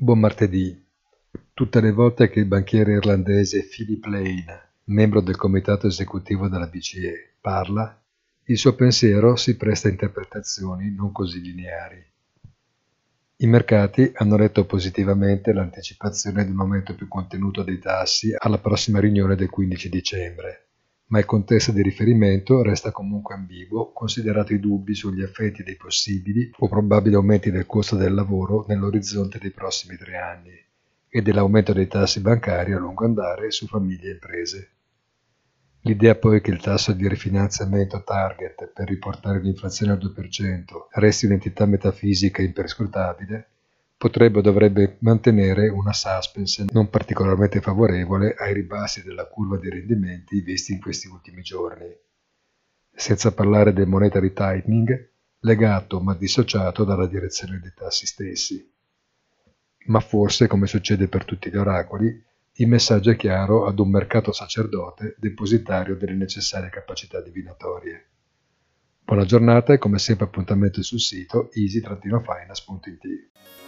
Buon martedì. Tutte le volte che il banchiere irlandese Philip Lane, membro del comitato esecutivo della BCE, parla, il suo pensiero si presta a interpretazioni non così lineari. I mercati hanno letto positivamente l'anticipazione di un aumento più contenuto dei tassi alla prossima riunione del 15 dicembre, ma il contesto di riferimento resta comunque ambiguo considerato i dubbi sugli effetti dei possibili o probabili aumenti del costo del lavoro nell'orizzonte dei prossimi tre anni e dell'aumento dei tassi bancari a lungo andare su famiglie e imprese. L'idea poi che il tasso di rifinanziamento target per riportare l'inflazione al 2% resti un'entità metafisica imperscrutabile potrebbe o dovrebbe mantenere una suspense non particolarmente favorevole ai ribassi della curva dei rendimenti visti in questi ultimi giorni, senza parlare del monetary tightening legato ma dissociato dalla direzione dei tassi stessi. Ma forse, come succede per tutti gli oracoli, il messaggio è chiaro ad un mercato sacerdote depositario delle necessarie capacità divinatorie. Buona giornata e come sempre appuntamento sul sito easy-finance.it.